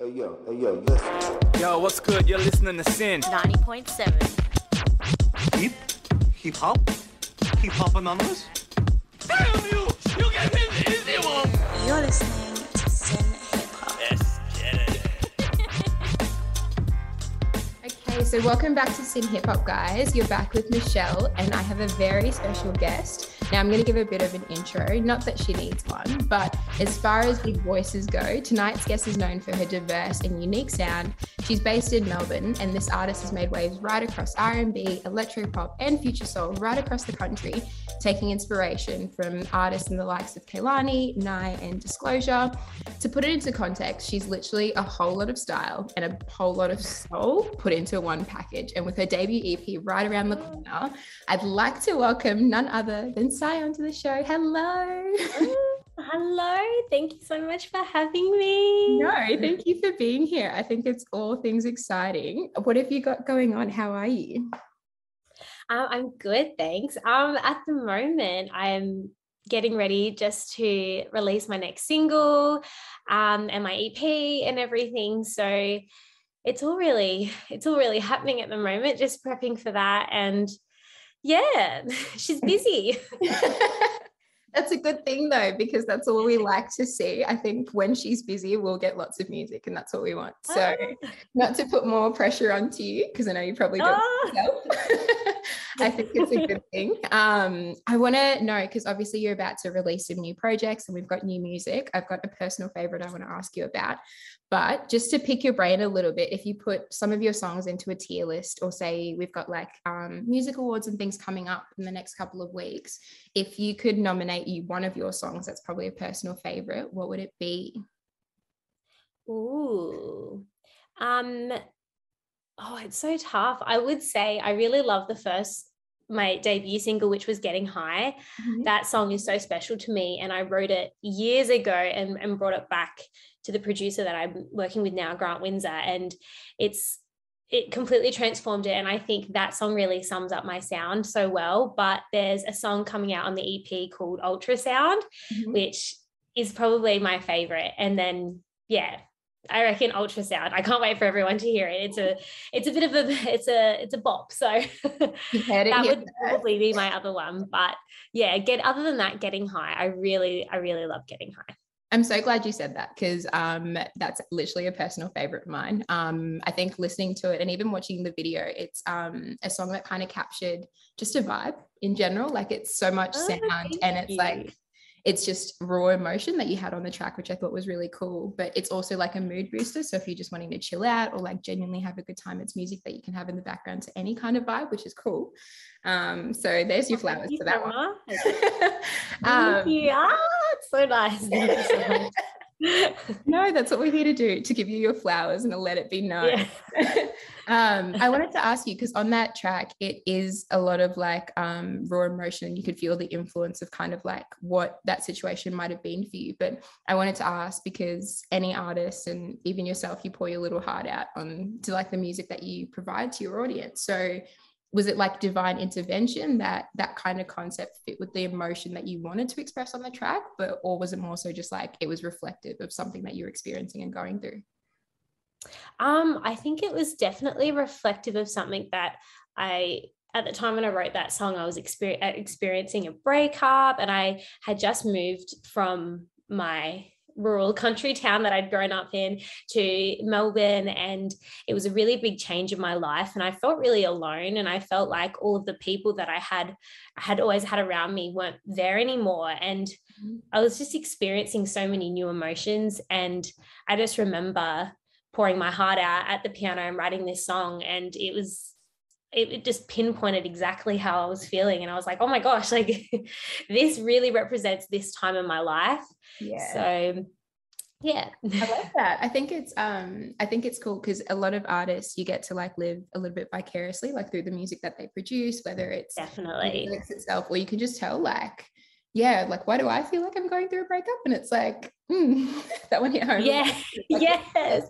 Hey yo, hey yo, listen. Yo, what's good? You're listening to SYN. 90.7. Hip? Hip hop? Hip hop anonymous? Damn you! You get in the easy one! You're listening to SYN Hip Hop. Let's get it. Okay, so welcome back to SYN Hip Hop, guys. You're back with Michelle, and I have a very special guest. Now, I'm going to give a bit of an intro, not that she needs one, but as far as big voices go, tonight's guest is known for her diverse and unique sound. She's based in Melbourne, and this artist has made waves right across R&B, electro pop, and future soul right across the country, taking inspiration from artists in the likes of Kehlani, Nye, and Disclosure. To put it into context, she's literally a whole lot of style and a whole lot of soul put into one package. And with her debut EP right around the corner, I'd like to welcome none other than Sai onto the show. Hello. Hello, thank you so much for having me. No, thank you for being here. I think it's all things exciting. What have you got going on? How are you? Um, I'm good, thanks. Um, at the moment, I'm getting ready just to release my next single, um, and my EP and everything. So it's all really, it's all really happening at the moment. Just prepping for that, and yeah, she's busy. good thing though, because that's all we like to see. I think when she's busy, we'll get lots of music, and that's what we want. So, not to put more pressure onto you, because I know you probably don't. Oh. I think it's a good thing. Um, I want to know because obviously you're about to release some new projects and we've got new music. I've got a personal favorite I want to ask you about. But just to pick your brain a little bit, if you put some of your songs into a tier list, or say we've got like um, music awards and things coming up in the next couple of weeks, if you could nominate you one of your songs that's probably a personal favorite, what would it be? Ooh. Um oh, it's so tough. I would say I really love the first my debut single, which was Getting High. Mhm. That song is so special to me. And I wrote it years ago and, and brought it back to the producer that I'm working with now, Grant Windsor. And it's it completely transformed it. And I think that song really sums up my sound so well. But there's a song coming out on the EP called Ultrasound, Mhm. which is probably my favorite. And then, yeah, I reckon ultrasound. I can't wait for everyone to hear it. It's a, it's a bit of a, it's a, it's a bop. So You heard it that would probably be my other one. But yeah, get other than that, getting high. I really, I really love getting high. I'm so glad you said that because um, that's literally a personal favorite of mine. Um, I think listening to it and even watching the video, it's um, a song that kind of captured just a vibe in general. Like it's so much Oh, sound and it's you. like, it's just raw emotion that you had on the track, which I thought was really cool. But it's also like a mood booster. So if you're just wanting to chill out or like genuinely have a good time, it's music that you can have in the background to any kind of vibe, which is cool. Um, so there's your flowers Thank for that so one. Um, you. Ah, it's so nice. Thank you so much. No, that's what we're here to do to give you your flowers and to let it be known. Yeah. um, I wanted to ask you because on that track, it is a lot of like um, raw emotion, and you could feel the influence of kind of like what that situation might have been for you. But I wanted to ask because any artist and even yourself, you pour your little heart out on to like the music that you provide to your audience. So was it like divine intervention that that kind of concept fit with the emotion that you wanted to express on the track but or was it more so just like it was reflective of something that you're experiencing and going through? Um, I think it was definitely reflective of something that I at the time when I wrote that song, I was exper- experiencing a breakup, and I had just moved from my rural country town that I'd grown up in to Melbourne, and it was a really big change in my life. And I felt really alone, and I felt like all of the people that I had had always had around me weren't there anymore, and mm-hmm. I was just experiencing so many new emotions, and I just remember pouring my heart out at the piano and writing this song and it was it, it just pinpointed exactly how I was feeling and I was like oh my gosh like this really represents this time in my life. Yeah. So yeah. I like that. I think it's um I think it's cool because a lot of artists you get to like live a little bit vicariously, like through the music that they produce, whether it's definitely. Itself, or you can just tell like, yeah, like why do I feel like I'm going through a breakup? And it's like, mm, that one hit home. yeah Like, yes.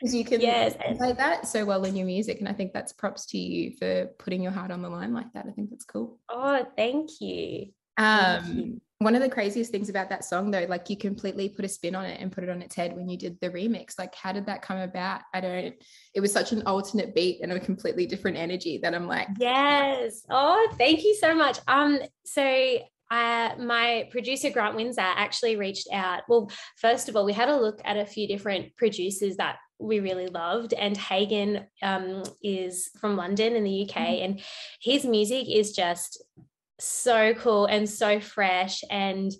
because you can Yes. play that so well in your music and i think that's props to you for putting your heart on the line like that. I think that's cool. Oh thank you. Um, one of the craziest things about that song though like you completely put a spin on it and put it on its head when you did the remix. Like how did that come about? I don't it was such an alternate beat and a completely different energy that i'm like yes. Oh thank you so much. Um so uh, my producer Grant Windsor actually reached out. Well, first of all, we had a look at a few different producers that we really loved, and Hagen um, is from London in the UK, mm-hmm. and his music is just so cool and so fresh and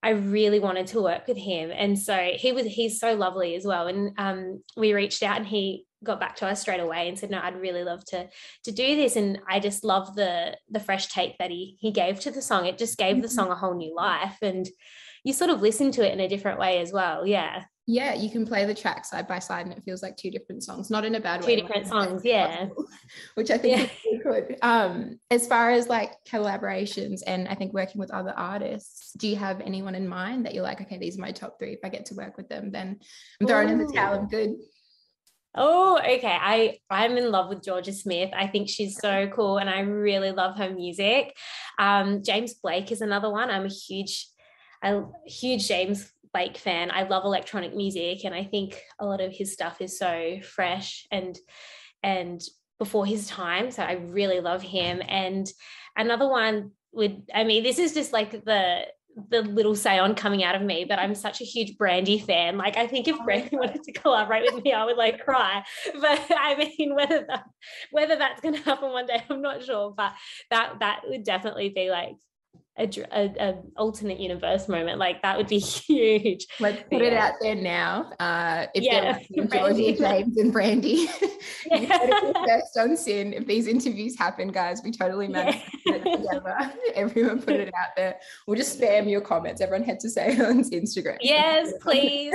I really wanted to work with him. And so he was he's so lovely as well. And um, we reached out and he got back to us straight away and said, No, I'd really love to to do this. And I just love the the fresh take that he he gave to the song. It just gave the mm-hmm. song a whole new life. And you sort of listen to it in a different way as well. Yeah yeah you can play the track side by side and it feels like two different songs not in a bad two way two different songs yeah which i think yeah. really good um as far as like collaborations and i think working with other artists do you have anyone in mind that you're like okay these are my top three if i get to work with them then i'm throwing Ooh. in the towel i'm good Oh, okay. I I'm in love with Jorja Smith. I think she's so cool, and I really love her music. Um, James Blake is another one. I'm a huge, a huge James Blake fan. I love electronic music and I think a lot of his stuff is so fresh and and before his time. So I really love him. And another one would I mean this is just like the the little say on coming out of me, but I'm such a huge Brandy fan. Like I think if oh Brandy wanted to collaborate with me, I would like cry. But I mean, whether that whether that's going to happen one day, I'm not sure. But that that would definitely be like a, a, a, alternate universe moment like that would be huge. Let's put yeah. it out there now. Uh if yeah. Georgie, James and Brandy. First on SYN if these interviews happen guys we totally managed yeah. it together. Everyone put it out there. We'll just spam your comments. Everyone had to say on Instagram. Yes please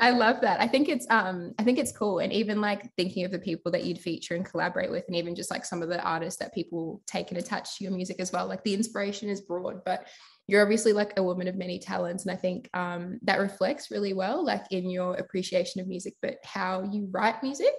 I love that. I think it's um I think it's cool. And even like thinking of the people that you'd feature and collaborate with, and even just like some of the artists that people take and attach to your music as well. Like the inspiration is broad, but you're obviously like a woman of many talents and i think um, that reflects really well like in your appreciation of music but how you write music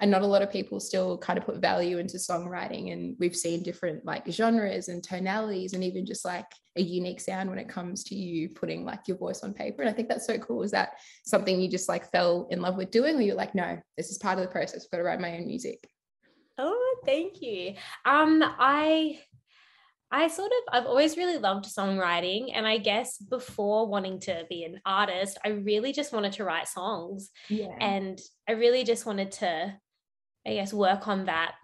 and not a lot of people still kind of put value into songwriting and we've seen different like genres and tonalities and even just like a unique sound when it comes to you putting like your voice on paper and i think that's so cool. Is that something you just like fell in love with doing or you're like no this is part of the process i've got to write my own music oh thank you. Um i I sort of, I've always really loved songwriting. And I guess before wanting to be an artist, I really just wanted to write songs. Yeah. And I really just wanted to, I guess, work on that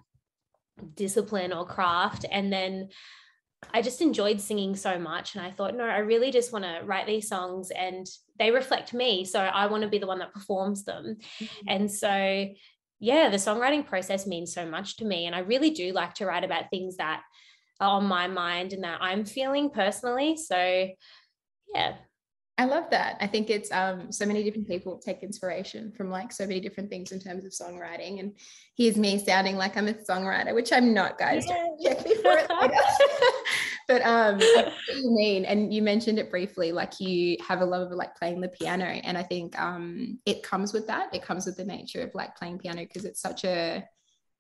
discipline or craft. And then I just enjoyed singing so much. And I thought, no, I really just want to write these songs and they reflect me. So I want to be the one that performs them. Mm-hmm. And so, yeah, the songwriting process means so much to me. And I really do like to write about things that, on my mind and that I'm feeling personally. So, yeah. I love that. I think it's um, so many different people take inspiration from like so many different things in terms of songwriting. And here's me sounding like I'm a songwriter, which I'm not, guys. Don't check me for it but um, what you mean, and you mentioned it briefly, like you have a love of like playing the piano, and I think um, it comes with that. It comes with the nature of like playing piano because it's such a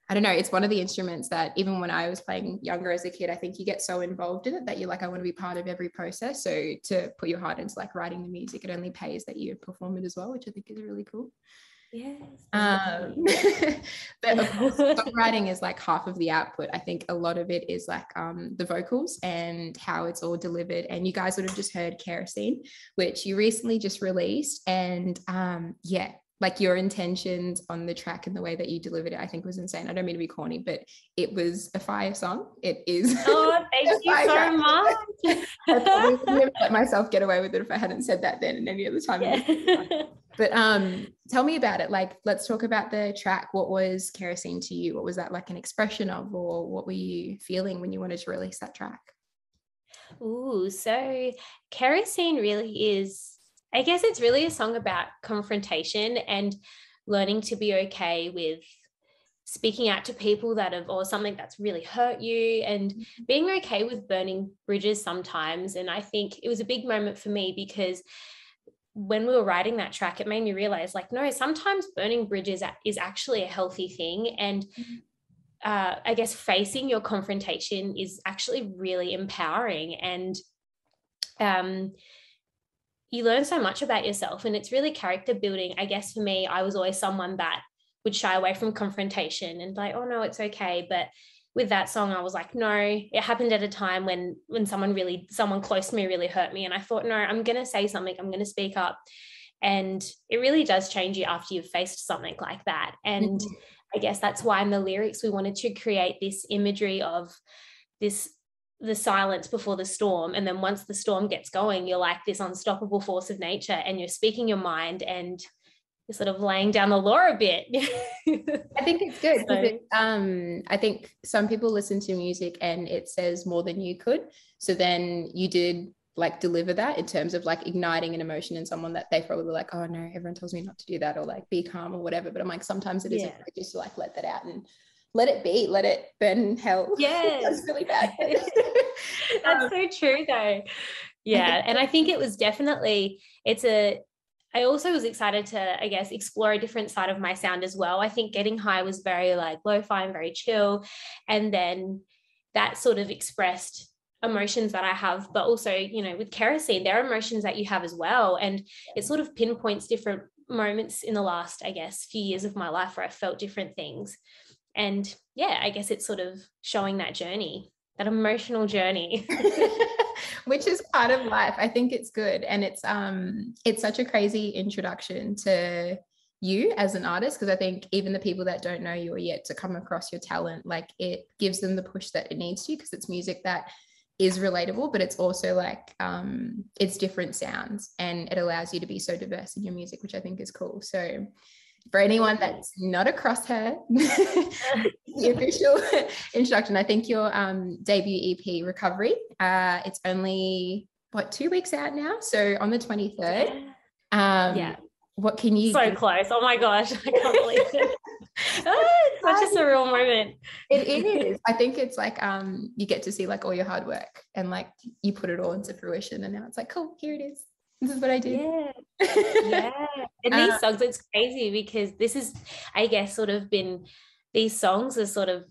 I don't know, it's one of the instruments that even when I was playing younger as a kid, I think you get so involved in it that you're like, I want to be part of every process. So to put your heart into like writing the music, it only pays that you perform it as well, which I think is really cool. Yes. Um, but of course, songwriting is like half of the output. I think a lot of it is like um, the vocals and how it's all delivered. And you guys would have just heard Kerosene, which you recently just released. And um, yeah, like your intentions on the track and the way that you delivered it, I think was insane. I don't mean to be corny, but it was a fire song. It is. Oh, thank you so much. I probably wouldn't have let myself get away with it if I hadn't said that then and any other time. Yeah. but um, tell me about it. Like, let's talk about the track. What was kerosene to you? What was that like an expression of, or what were you feeling when you wanted to release that track? Ooh, so kerosene really is I guess it's really a song about confrontation and learning to be okay with speaking out to people that have or something that's really hurt you and mm-hmm. being okay with burning bridges sometimes and i think it was a big moment for me because when we were writing that track it made me realize like no sometimes burning bridges is actually a healthy thing and mm-hmm. uh, I guess facing your confrontation is actually really empowering and um, you learn so much about yourself and it's really character building. I guess for me, I was always someone that would shy away from confrontation and like, oh no, it's okay. But with that song, I was like, no, it happened at a time when when someone really, someone close to me really hurt me. And I thought, no, I'm gonna say something, I'm gonna speak up. And it really does change you after you've faced something like that. And mm-hmm. I guess that's why in the lyrics we wanted to create this imagery of this the silence before the storm and then once the storm gets going you're like this unstoppable force of nature and you're speaking your mind and you're sort of laying down the law a bit i think it's good so, it, um i think some people listen to music and it says more than you could so then you did like deliver that in terms of like igniting an emotion in someone that they probably like, oh no, everyone tells me not to do that or like be calm or whatever. But I'm like, sometimes it is yeah. just to like let that out and let it be, let it burn in hell. Yeah. That's really bad. That's um, so true though. Yeah. and I think it was definitely, it's a, I also was excited to, I guess, explore a different side of my sound as well. I think getting high was very like lo-fi and very chill. And then that sort of expressed emotions that I have, but also, you know, with kerosene, there are emotions that you have as well. And it sort of pinpoints different moments in the last, I guess, few years of my life where I felt different things. And yeah, I guess it's sort of showing that journey, that emotional journey. Which is part of life. I think it's good. And it's um it's such a crazy introduction to you as an artist because i think even the people that don't know you are yet to come across your talent like it gives them the push that it needs to because it's music that is relatable, but it's also like um, it's different sounds and it allows you to be so diverse in your music, which I think is cool. So for anyone that's not across her, the official introduction, I think your um, debut EP Recovery, uh, it's only what two weeks out now. So on the 23rd. Um, yeah. What can you so close? Oh my gosh, I can't believe it. oh, it's such a surreal moment. It is. I think it's like um you get to see like all your hard work and like you put it all into fruition and now it's like cool, here it is. This is what I did. Yeah. yeah. And these uh, songs, it's crazy because this is, I guess, sort of been these songs are sort of,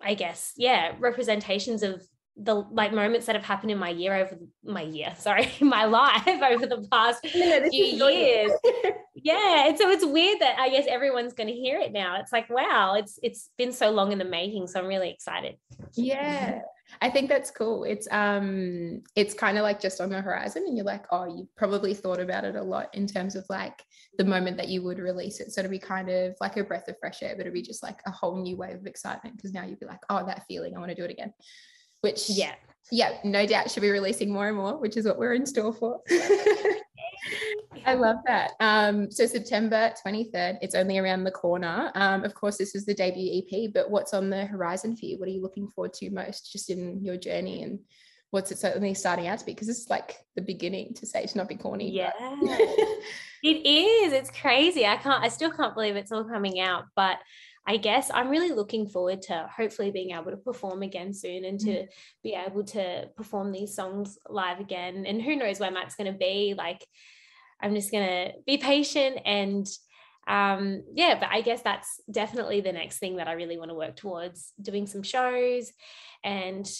I guess, yeah, representations of the like moments that have happened in my year over my year, sorry, my life over the past no, few years. yeah. And so it's weird that I guess everyone's going to hear it now. It's like, wow, it's it's been so long in the making. So I'm really excited. Yeah. I think that's cool. It's um it's kind of like just on the horizon and you're like, oh, you probably thought about it a lot in terms of like the moment that you would release it. So it'll be kind of like a breath of fresh air, but it'll be just like a whole new wave of excitement because now you'd be like, oh, that feeling, I want to do it again which yeah yeah no doubt should be releasing more and more which is what we're in store for I love that. Um, so September 23rd, it's only around the corner. Um, of course, this is the debut EP, but what's on the horizon for you? What are you looking forward to most just in your journey and what's it certainly starting out to be? Because it's like the beginning to say to not be corny. Yeah. it is. It's crazy. I can't, I still can't believe it's all coming out, but I guess I'm really looking forward to hopefully being able to perform again soon and to mm. be able to perform these songs live again. And who knows when that's going to be. Like, I'm just going to be patient and um yeah but i guess that's definitely the next thing that i really want to work towards doing some shows and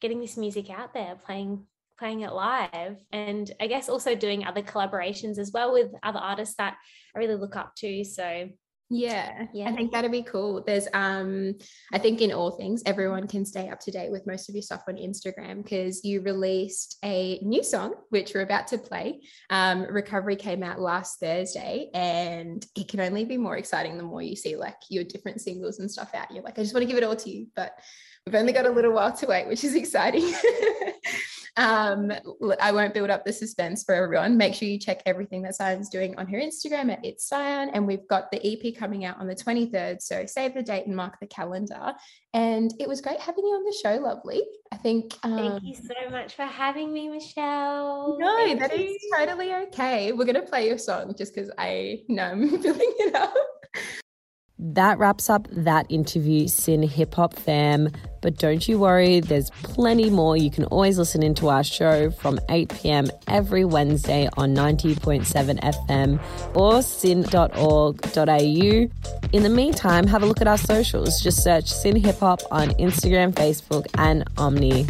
getting this music out there playing playing it live and i guess also doing other collaborations as well with other artists that i really look up to so yeah, yeah. I think that'd be cool. There's um I think in all things everyone can stay up to date with most of your stuff on Instagram because you released a new song which we're about to play. Um Recovery came out last Thursday and it can only be more exciting the more you see like your different singles and stuff out. You're like I just want to give it all to you, but we've only got a little while to wait, which is exciting. Um, I won't build up the suspense for everyone. Make sure you check everything that Cyan's doing on her Instagram at It's Cyan. And we've got the EP coming out on the 23rd. So save the date and mark the calendar. And it was great having you on the show, lovely. I think. Um, Thank you so much for having me, Michelle. No, Thank that you. is totally okay. We're going to play your song just because I know I'm building it up. That wraps up that interview, SYN Hip Hop fam. But don't you worry, there's plenty more. You can always listen into our show from 8 p.m. every Wednesday on 90.7 FM or syn.org.au. In the meantime, have a look at our socials. Just search SYN Hip Hop on Instagram, Facebook, and Omni.